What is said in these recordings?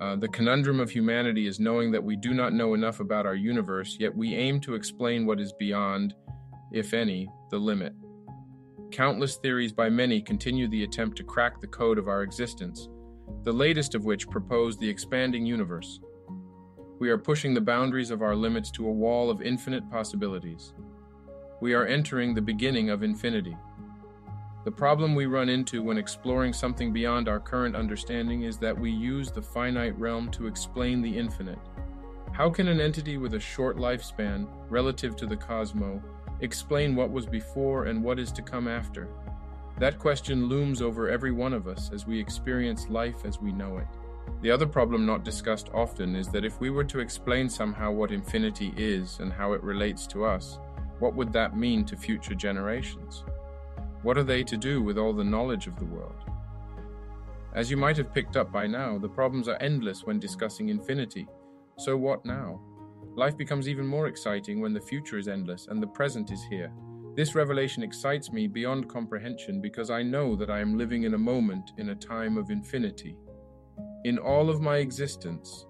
Uh, the conundrum of humanity is knowing that we do not know enough about our universe, yet we aim to explain what is beyond, if any, the limit. Countless theories by many continue the attempt to crack the code of our existence, the latest of which propose the expanding universe. We are pushing the boundaries of our limits to a wall of infinite possibilities. We are entering the beginning of infinity. The problem we run into when exploring something beyond our current understanding is that we use the finite realm to explain the infinite. How can an entity with a short lifespan, relative to the cosmos, explain what was before and what is to come after? That question looms over every one of us as we experience life as we know it. The other problem not discussed often is that if we were to explain somehow what infinity is and how it relates to us, what would that mean to future generations? What are they to do with all the knowledge of the world? As you might have picked up by now, the problems are endless when discussing infinity. So what now? Life becomes even more exciting when the future is endless and the present is here. This revelation excites me beyond comprehension because I know that I am living in a moment in a time of infinity. In all of my existence,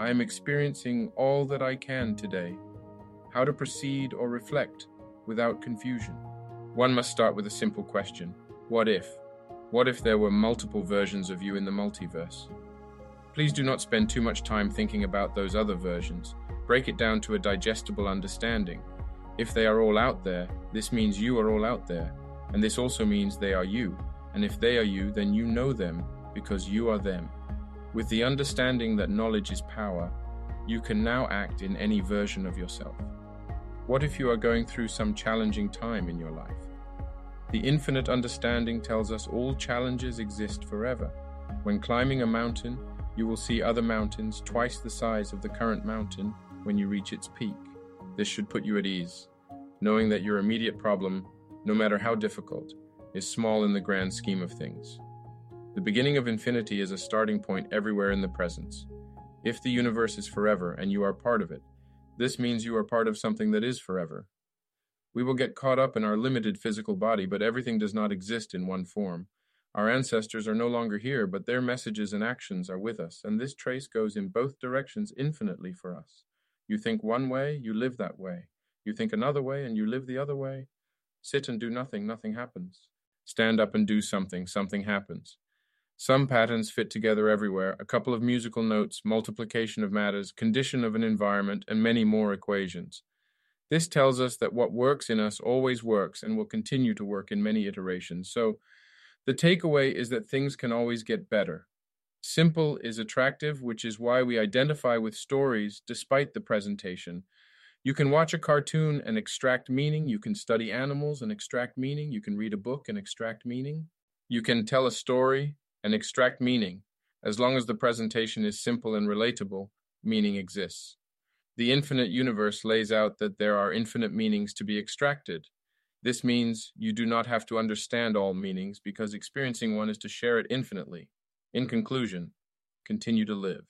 I am experiencing all that I can today, how to proceed or reflect without confusion. One must start with a simple question What if? What if there were multiple versions of you in the multiverse? Please do not spend too much time thinking about those other versions. Break it down to a digestible understanding. If they are all out there, this means you are all out there, and this also means they are you. And if they are you, then you know them because you are them. With the understanding that knowledge is power, you can now act in any version of yourself. What if you are going through some challenging time in your life? The infinite understanding tells us all challenges exist forever. When climbing a mountain, you will see other mountains twice the size of the current mountain when you reach its peak. This should put you at ease, knowing that your immediate problem, no matter how difficult, is small in the grand scheme of things. The beginning of infinity is a starting point everywhere in the presence. If the universe is forever and you are part of it, this means you are part of something that is forever. We will get caught up in our limited physical body, but everything does not exist in one form. Our ancestors are no longer here, but their messages and actions are with us, and this trace goes in both directions infinitely for us. You think one way, you live that way. You think another way, and you live the other way. Sit and do nothing, nothing happens. Stand up and do something, something happens. Some patterns fit together everywhere, a couple of musical notes, multiplication of matters, condition of an environment, and many more equations. This tells us that what works in us always works and will continue to work in many iterations. So the takeaway is that things can always get better. Simple is attractive, which is why we identify with stories despite the presentation. You can watch a cartoon and extract meaning. You can study animals and extract meaning. You can read a book and extract meaning. You can tell a story and extract meaning. As long as the presentation is simple and relatable, meaning exists. The infinite universe lays out that there are infinite meanings to be extracted. This means you do not have to understand all meanings because experiencing one is to share it infinitely. In conclusion, continue to live.